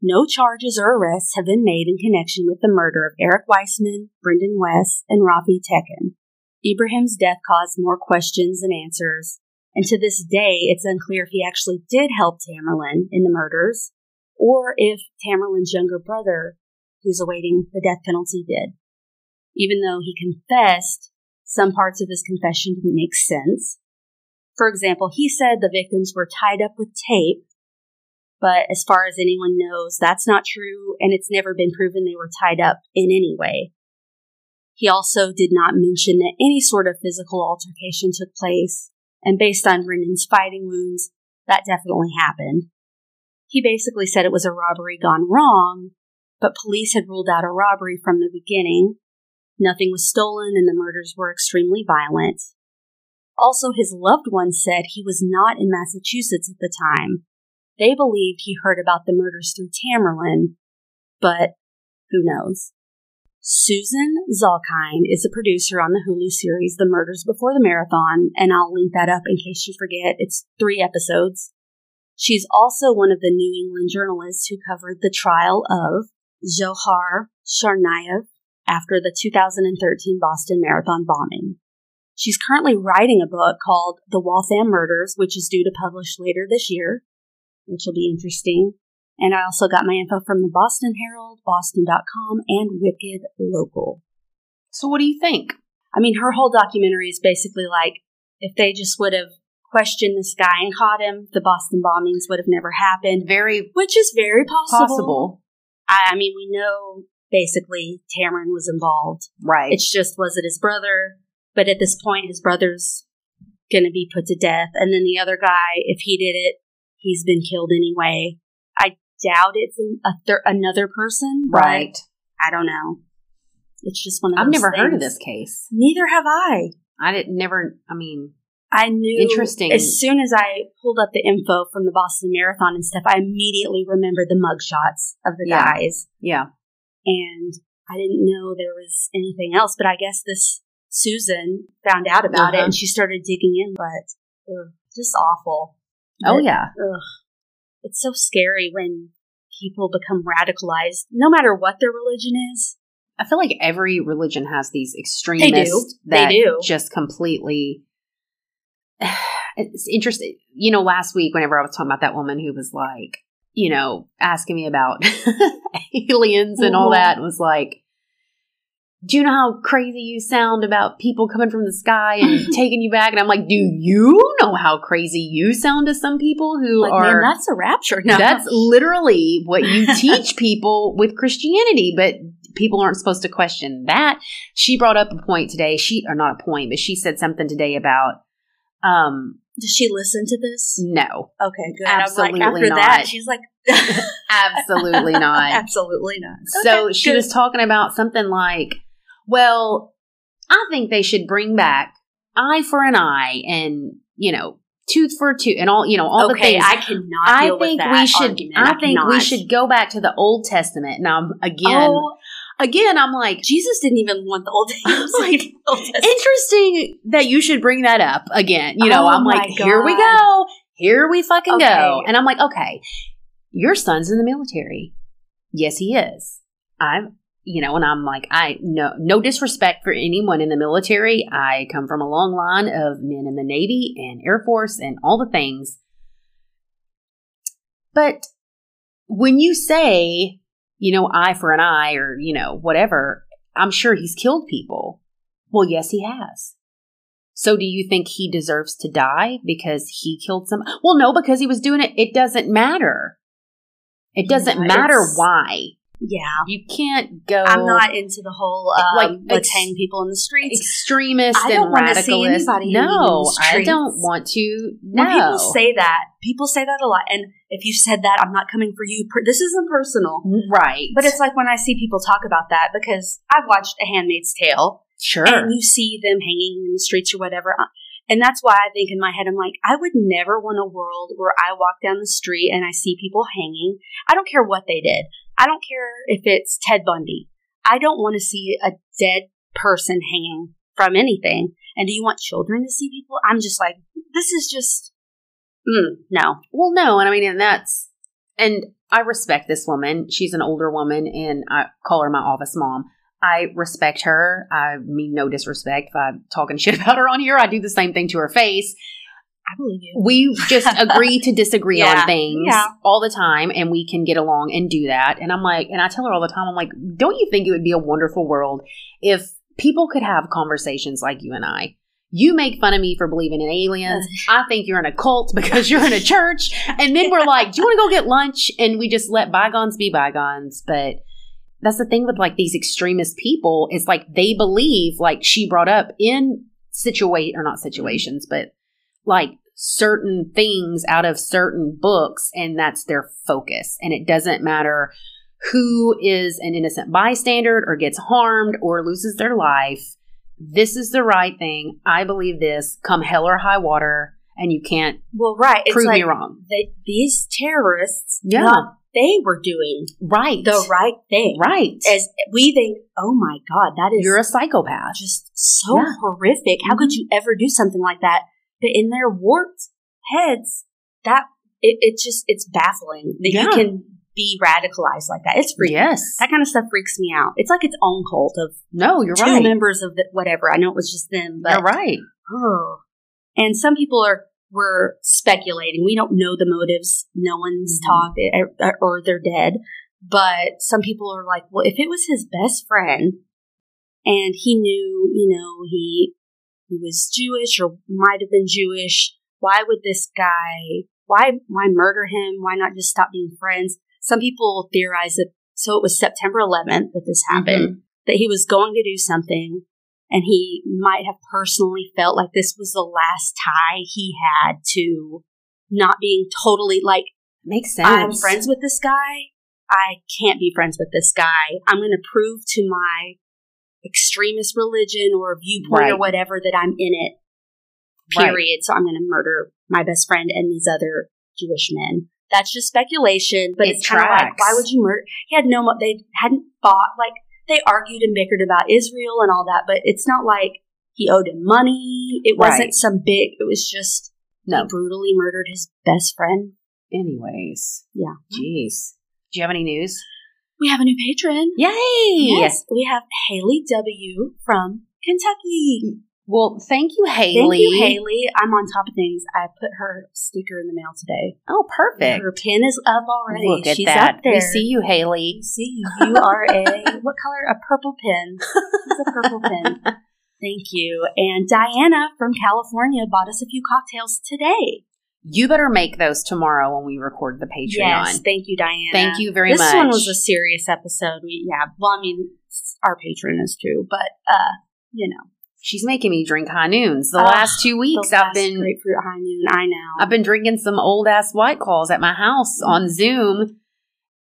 no charges or arrests have been made in connection with the murder of Eric Weissman, Brendan Mess, and Rafi Teken. Ibrahim's death caused more questions than answers, and to this day, it's unclear if he actually did help Tamerlan in the murders, or if Tamerlan's younger brother, who's awaiting the death penalty, did. Even though he confessed, some parts of his confession didn't make sense. For example, he said the victims were tied up with tape, but as far as anyone knows, that's not true, and it's never been proven they were tied up in any way. He also did not mention that any sort of physical altercation took place, and based on Brendan's fighting wounds, that definitely happened. He basically said it was a robbery gone wrong, but police had ruled out a robbery from the beginning. Nothing was stolen and the murders were extremely violent. Also, his loved ones said he was not in Massachusetts at the time. They believed he heard about the murders through Tamerlan, but who knows? Susan Zalkind is a producer on the Hulu series The Murders Before the Marathon, and I'll link that up in case you forget. It's three episodes. She's also one of the New England journalists who covered the trial of Dzhokhar Tsarnaev after the 2013 Boston Marathon bombing. She's currently writing a book called The Waltham Murders, which is due to publish later this year, which will be interesting. And I also got my info from the Boston Herald, boston.com, and Wicked Local. So, what do you think? I mean, her whole documentary is basically like if they just would have questioned this guy and caught him, the Boston bombings would have never happened. Very which is very possible. possible. I, I mean, we know basically Tamerlan was involved. Right. It's just was it his brother? But at this point, his brother's going to be put to death, and then the other guy, if he did it, he's been killed anyway. I doubt it's thir- another person. right. I don't know. It's just one of I've never heard of this case. Neither have I. I didn't never. I mean, I knew Interesting. As soon as I pulled up the info from the Boston Marathon and stuff, I immediately remembered the mugshots of the Yeah. guys, yeah. and I didn't know there was anything else. But I guess this Susan found out about it Uh-huh. and she started digging in. But ugh, just awful. Oh But, yeah. Ugh, it's so scary when people become radicalized, no matter what their religion is. I feel like every religion has these extremists They that do. just completely. It's interesting. You know, last week, whenever I was talking about that woman who was like, you know, asking me about aliens and all Mhm. that, was like, do you know how crazy you sound about people coming from the sky and taking you back? And I'm like, do you know how crazy you sound to some people who Like, are man, that's a rapture. No, that's literally what you teach people with Christianity, but people aren't supposed to question that. She brought up a point today. She or not a point, but she said something today about um Does she listen to this? no, Okay, good. Absolutely I'm like, after not. that, she's like, absolutely not. absolutely not. so Okay, she good. was talking about something like, well, I think they should bring back eye for an eye and, you know, tooth for tooth and all, you know, all the okay, things. I cannot I think with that we should. argument. I think we should go back to the Old Testament. Now, again, Oh, again, I'm like, Jesus didn't even want the Old like, Testament. Testament. interesting that you should bring that up again. You know, Oh I'm like, here we go, here we fucking go, and I'm like, okay, your son's in the military. Yes, he is. I'm, you know, and I'm like, I no, no disrespect for anyone in the military. I come from a long line of men in the Navy and Air Force and all the things. But when you say, you know, eye for an eye or, you know, whatever, I'm sure he's killed people. Well, yes, he has. So do you think he deserves to die because he killed some? Well, no, because he was doing it. It doesn't matter. It doesn't Yeah, matter why. Yeah, You can't go I'm not into the whole um, Like, let's ex- hang people in the streets. extremist I don't wanna see radicalist. anybody no, I don't want to. No, When people say that, people say that a lot. And if you said that, I'm not coming for you. This isn't personal. right, But it's like when I see people talk about that because I've watched A Handmaid's Tale sure. and you see them hanging in the streets or whatever. Uh, And that's why I think in my head, I'm like, I would never want a world where I walk down the street and I see people hanging. I don't care what they did. I don't care if it's Ted Bundy. I don't want to see a dead person hanging from anything. And do you want children to see people? I'm just like, this is just, mm, no. Well, no, and I mean, and that's, and I respect this woman. She's an older woman, and I call her my office mom. I respect her. I mean no disrespect. If I'm talking shit about her on here, I do the same thing to her face. I believe you. We just agree to disagree Yeah. on things Yeah. all the time, and we can get along and do that. And I'm like, and I tell her all the time, I'm like, don't you think it would be a wonderful world if people could have conversations like you and I? You make fun of me for believing in aliens. I think you're in a cult because you're in a church. And then we're like, do you want to go get lunch? And we just let bygones be bygones. But that's the thing with like these extremist people. It's like they believe, like she brought up in situate or not mm-hmm. situations, but like certain things out of certain books, and that's their focus. And it doesn't matter who is an innocent bystander or gets harmed or loses their life. This is the right thing. I believe this. Come hell or high water, and you can't Well, right. It's prove like me wrong. They, these terrorists, Yeah. thought they were doing Right. the right thing. Right. As we think, oh my God, that is You're a psychopath. just so Yeah. horrific. How could mm-hmm. you ever do something like that? But in their warped heads, that it, it just it's baffling that Yeah. you can be radicalized like that. It's freaky. Yes. That kind of stuff freaks me out. It's like its own cult of No, you're two right. members of the, whatever. I know it was just them, but You're right. Oh. And some people are were speculating. We don't know the motives. No one's Mhm. talked, or, or they're dead. But some people are like, well, if it was his best friend, and he knew, you know, he he was Jewish or might have been Jewish, why would this guy? Why why murder him? Why not just stop being friends? Some people theorize that. So it was September 11th that this mm-hmm. happened. That he was going to do something and he might have personally felt like this was the last tie he had to not being totally like Makes sense. I'm friends with this guy. I can't be friends with this guy. I'm going to prove to my extremist religion or viewpoint or whatever that I'm in it. Right. Period. So I'm going to murder my best friend and these other Jewish men. That's just speculation, but It it's kind of like, why would you murder? He had no, they hadn't fought, like, they argued and bickered about Israel and all that, but it's not like he owed him money. It wasn't some big, it was just, No. he brutally murdered his best friend. Anyways. Yeah. Jeez. Do you have any news? We have a new patron. Yay! Yes, we have Haley W. from Kentucky. Well, thank you, Haley. Thank you, Haley. I'm on top of things. I put her sticker in the mail today. Oh, perfect. Her pin is up already. Look at She's that. up there. We see you, Haley. We see you. You are a what color? A purple pin. It's a purple pin. Thank you. And Diana from California bought us a few cocktails today. You better make those tomorrow when we record the Patreon. Yes, thank you, Diana. Thank you very this much. This one was a serious episode. We, yeah, well, I mean, our patron is too, but uh, you know, She's making me drink high noons. The Ah, last two weeks, I've been grapefruit high noon. I know. I've been drinking some old ass white claws at my house on Zoom,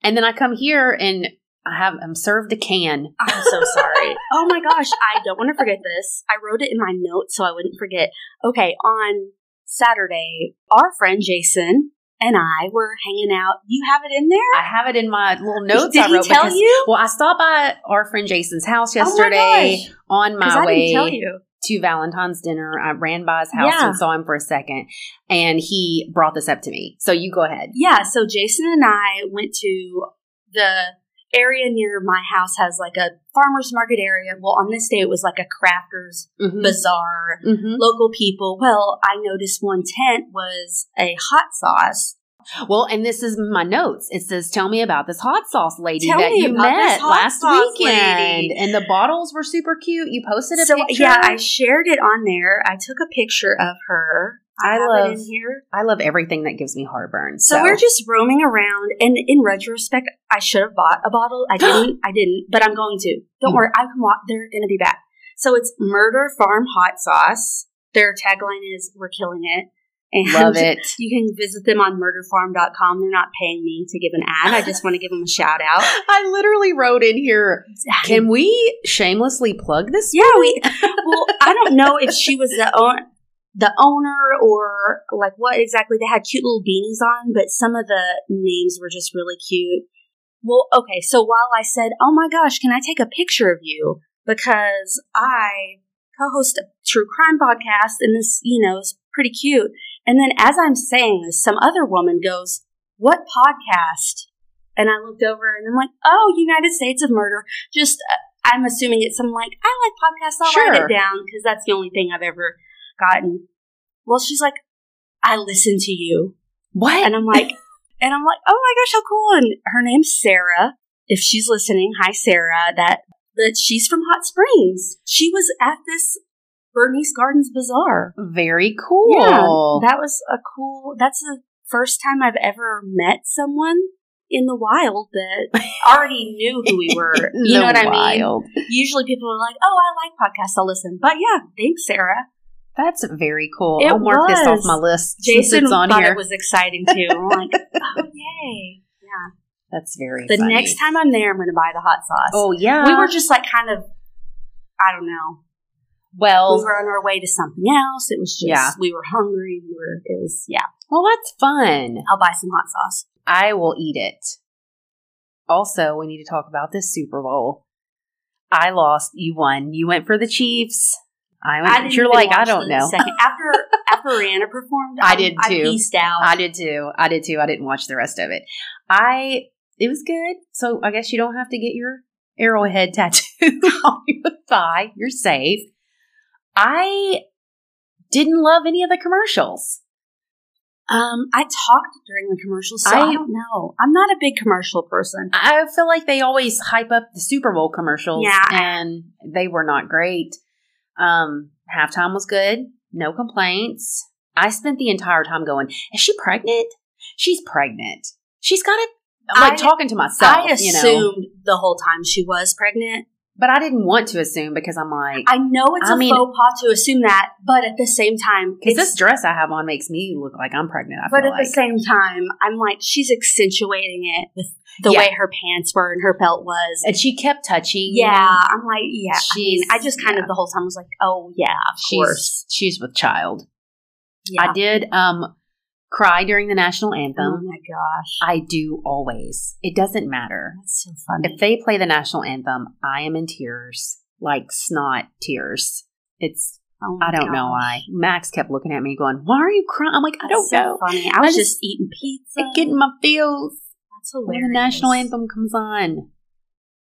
and then I come here and I have I'm served a can. I'm so sorry. oh my gosh, I don't want to forget this. I wrote it in my notes so I wouldn't forget. Okay, on Saturday, our friend Jason and I were hanging out. You have it in there? I have it in my little notes Did I he tell because- you? Well, I stopped by our friend Jason's house Oh my yesterday on my way didn't tell you. to Valentine's dinner. I ran by his house Yeah. and saw him for a second, and he brought this up to me. So you go ahead. Yeah, so Jason and I went to the area near my house has like a farmer's market area. Well, on this day it was like a crafters Mhm. bazaar, Mhm. local people. Well, I noticed one tent was a hot sauce. Well, and this is my notes. It says, "Tell me about this hot sauce lady Tell that you met last weekend." lady. And the bottles were super cute. You posted a So picture. yeah, I shared it on there. I took a picture of her. I love- here. I love everything that gives me heartburn. So, So, we're just roaming around, and in retrospect, I should have bought a bottle. I didn't. I didn't, but I'm going to. Don't Mm. worry, I can walk. They're going to be back. So it's Murder Farm Hot Sauce. Their tagline is "We're killing it," and love it. You can visit them on murderfarm.com. They're not paying me to give an ad. I just want to give them a shout out. I literally wrote in here. Can we shamelessly plug this? yeah, we. Well, I don't know if she was the own. The owner or like what exactly they had cute little beanies on, but some of the names were just really cute. Well, okay, so while I said, "Oh my gosh, can I take a picture of you?" because I co-host a true crime podcast and this, you know, is pretty cute. And then as I'm saying this, some other woman goes, "What podcast?" And I looked over and I'm like, "Oh, United States of Murder." Just uh, I'm assuming it's some like I like podcasts. I'll Sure. write it down because that's the only thing I've ever gotten. Well, she's like, "I listen to you," What? and I'm like, and I'm like, "Oh my gosh, how cool!" And her name's Sarah. If she's listening, hi Sarah. That that she's from Hot Springs. She was at this Bernice Gardens Bazaar. Very cool. Yeah, that was a cool. That's the first time I've ever met someone in the wild that already knew who we were. You know what I mean? Usually people are like, "Oh, I like podcasts. I'll listen." But yeah, thanks, Sarah. That's very cool. It I'll mark this off my list. Jason on thought here. it was exciting too. I'm like, "Oh, yay!" Yeah. That's very The funny. next time I'm there, I'm going to buy the hot sauce. Oh yeah. we were just like kind of, I don't know. well. we were on our way to something else. It was just Yeah. we were hungry. We were. It was yeah. well, that's fun. I'll buy some hot sauce. I will eat it. Also, we need to talk about this Super Bowl. I lost. You won. You went for the Chiefs. I went. I didn't you're like I don't know. Second after after Rihanna performed, I did I too. pieced out. I did too. I did too. I didn't watch the rest of it. I it was good. So I guess you don't have to get your arrowhead tattoo on your thigh. You're safe. I didn't love any of the commercials. Um, I talked during the commercials, so I, I- don't know. I'm not a big commercial person. I feel like they always hype up the Super Bowl commercials, Yeah. and they were not great. Um, halftime was good, no complaints. I spent the entire time going, "Is she pregnant? She's pregnant. She's got it." Like I- talking to myself, I you know. assumed the whole time she was pregnant. But I didn't want to assume because I'm like, I know it's I a mean- faux pas to assume that, but at the same time, because this dress I have on makes me look like I'm pregnant. I But at like. the same time, I'm like, she's accentuating it with the Yeah. way her pants were and her belt was. and she kept touching. Yeah, I'm like, yeah. I mean, I just kind yeah. of the whole time was like, oh yeah, of she's course. she's with child. Yeah. I did um cry during the national anthem. oh my gosh, I do always. It doesn't matter. that's so funny. If they play the national anthem, I am in tears, like snot tears. It's Oh I don't know why. Max kept looking at me, going, "Why are you crying?" I'm like, I don't so know. Funny. I was I just, just- eating pizza. I get in my feels That's hilarious. when the national anthem comes on.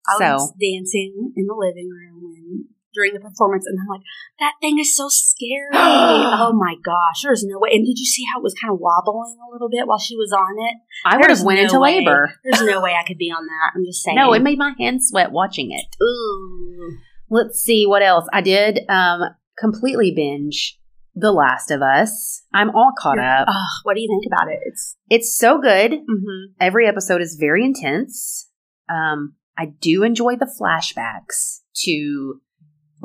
I so was dancing in the living room and during the performance, and I'm like, that thing is so scary. oh my gosh, there's no way. And did you see how it was kind of wobbling a little bit while she was on it? I would have went no into way. labor. There's no way I could be on that. I'm just saying. No, it made my hands sweat watching it. Ooh. Let's see what else. I did um completely binge The Last of Us. I'm all caught up. Ugh, what do you think about it? It's It's so good. mm-hmm. Every episode is very intense. Um, I do enjoy the flashbacks to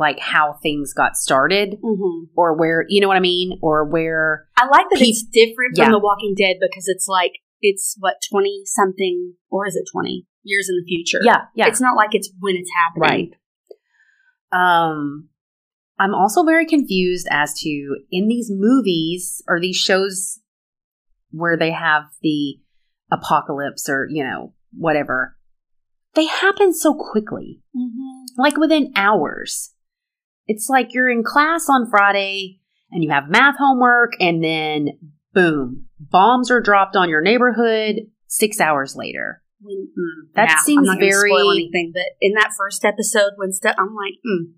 like how things got started Mm-hmm. or where you know what I mean or where I like that Pe- it's different Yeah. from The Walking Dead because it's like it's what twenty something or is it twenty years in the future? yeah yeah It's not like it's when it's happening. right. Um, I'm also very confused as to in these movies or these shows where they have the apocalypse or you know whatever, they happen so quickly. Mm-hmm. like within hours. It's like you're in class on Friday and you have math homework, and then boom, bombs are dropped on your neighborhood six hours later. When, mm, That seems I'm not very- anything, but in that first episode, when stuff, I'm like, mm,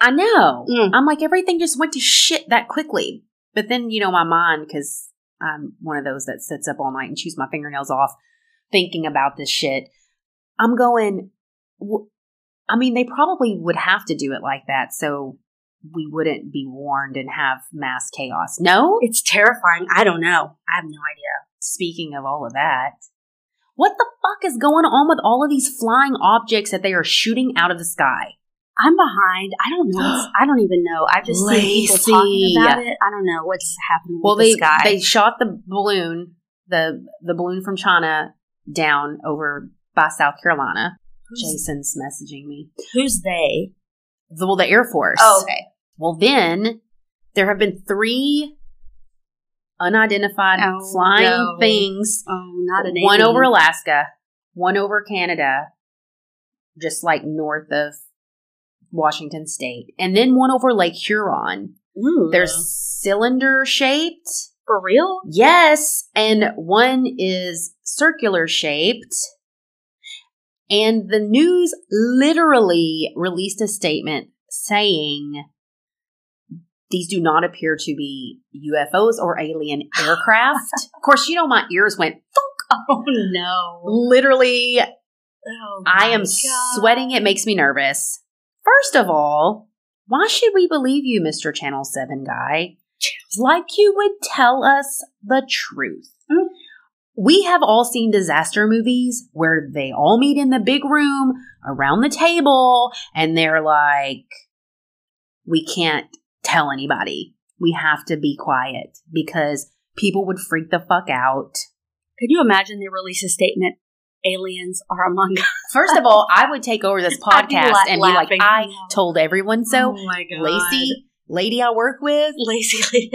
I know. Mm. I'm like, everything just went to shit that quickly. But then, you know, my mind, because I'm one of those that sits up all night and chews my fingernails off thinking about this shit, I'm going, w- I mean, they probably would have to do it like that so we wouldn't be warned and have mass chaos. No? it's terrifying. I don't know. I have no idea. Speaking of all of that, what the fuck is going on with all of these flying objects that they are shooting out of the sky? I'm behind. I don't know. I don't even know. I've just seen people talking about it. I don't know what's happening Well, with they the sky. they shot the balloon, the the balloon from China down over by South Carolina. Jason's messaging me. who's they? The, well, the Air Force. Oh, okay. Well, then There have been three unidentified Oh, flying no. things. Oh, not an One alien. over Alaska, one over Canada, just like north of Washington State, and then one over Lake Huron. Ooh. They're cylinder shaped. for real. Yes, and one is circular shaped. And the news literally released a statement saying these do not appear to be UFOs or alien aircraft. of course, you know my ears went Oh no. literally Oh, I am God. sweating. It makes me nervous. First of all, why should we believe you, Mr. Channel 7 guy? Like you would tell us the truth. Mm. We have all seen disaster movies where they all meet in the big room around the table and they're like, we can't tell anybody. We have to be quiet because people would freak the fuck out. Could you imagine they release a statement? Aliens are among us. First of all, I would take over this I'd be podcast la- and be like. I told everyone so. oh my god, Lacey, lady I work with, Lacey.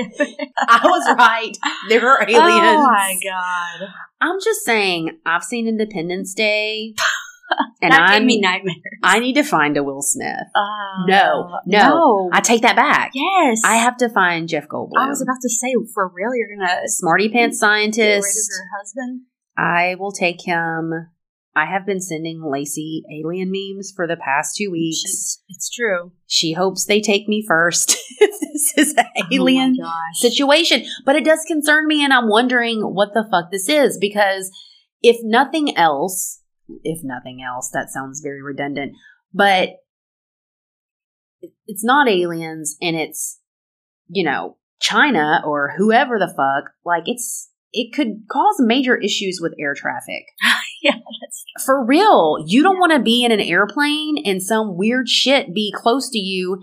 I was right. There are aliens. Oh my god, I'm just saying, I've seen Independence Day, and gave me nightmares. I need to find a Will Smith. Uh, No, no. no. I take that back. yes, I have to find Jeff Goldblum. I was about to say, for real, you're gonna Smarty pants get rid of scientist. your husband? I will take him. I have been sending Lacey alien memes for the past two weeks. It's, it's true. She hopes they take me first. this is an oh alien Oh situation. But it does concern me, and I'm wondering what the fuck this is because if nothing else, if nothing else, that sounds very redundant, but it's not aliens and it's, you know, China or whoever the fuck. Like, it's, it could cause major issues with air traffic. yeah, For real, you don't want to be in an airplane and some weird shit be close to you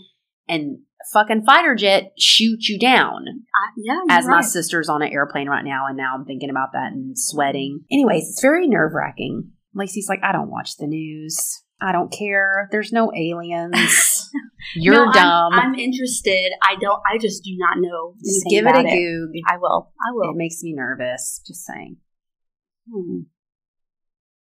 and fucking fighter jet shoot you down. I, yeah. As my right. sister's on an airplane right now, and now I'm thinking about that and sweating. Anyways, it's very nerve wracking. Lacey's like, I don't watch the news. I don't care. There's no aliens. You're No, I'm- dumb. I'm, interested. I don't. I just do not know. Just give it a goog. I will. I will. It makes me nervous. Just saying. Hmm.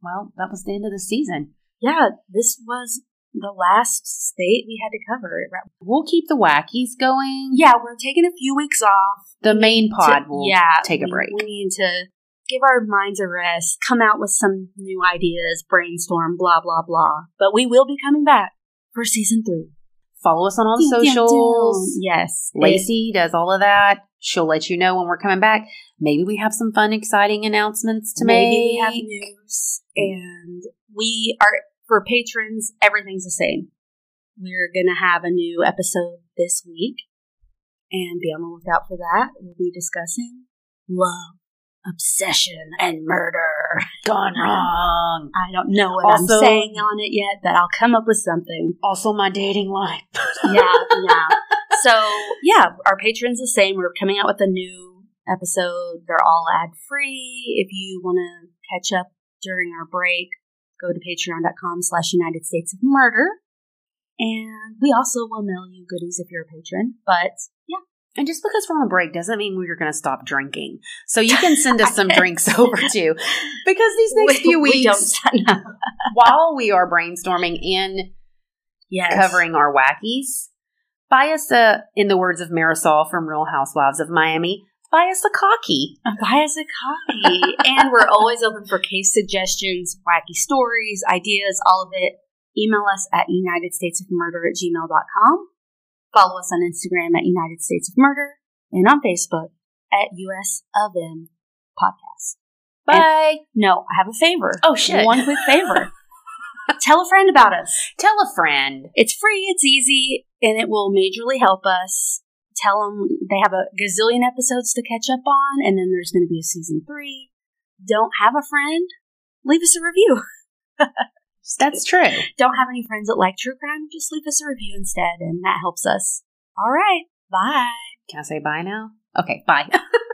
Well, that was the end of the season. Yeah, this was the last state we had to cover. We'll keep the wackies going. Yeah, we're taking a few weeks off. The main pod to- will yeah, take a we- break. We need to give our minds a rest, come out with some new ideas, brainstorm, blah blah blah. But we will be coming back for season three. Follow us on all the socials. Yes, Lacey does all of that. She'll let you know when we're coming back. Maybe we have some fun, exciting announcements to Maybe make. we have news, and we are for patrons. Everything's the same. We're gonna have a new episode this week, and be on the lookout for that. We'll be discussing love, obsession, and murder. Gone wrong. I don't know what Also- I'm saying on it yet, but I'll come up with something. Also, my dating life. Yeah, yeah. So yeah, our patrons the same. We're coming out with a new episode. They're all ad free. If you want to catch up during our break, go to patreon.com slash United States of Murder. And we also will mail you goodies if you're a patron. But yeah. And just because we're on break doesn't mean we're going to stop drinking. So you can send us some drinks over too. Because these next we, few we weeks, don't while we are brainstorming and Yes. covering our wackies, buy us a, in the words of Marisol from Real Housewives of Miami, buy us a cocky. Buy us a copy. and we're always open for case suggestions, wacky stories, ideas, all of it. Email us at United States of Murder at gmail.com. Follow us on Instagram at United States of Murder and on Facebook at US of M Podcast. Bye. No, I have a favor. Oh, shit. One quick favor. Tell a friend about us. Tell a friend. It's free, it's easy, and it will majorly help us. Tell them they have a gazillion episodes to catch up on, and then there's going to be a season three. Don't have a friend? Leave us a review. That's true. Don't have any friends that like true crime? Just leave us a review instead, and that helps us. All right. Bye. Can I say bye now? Okay, bye.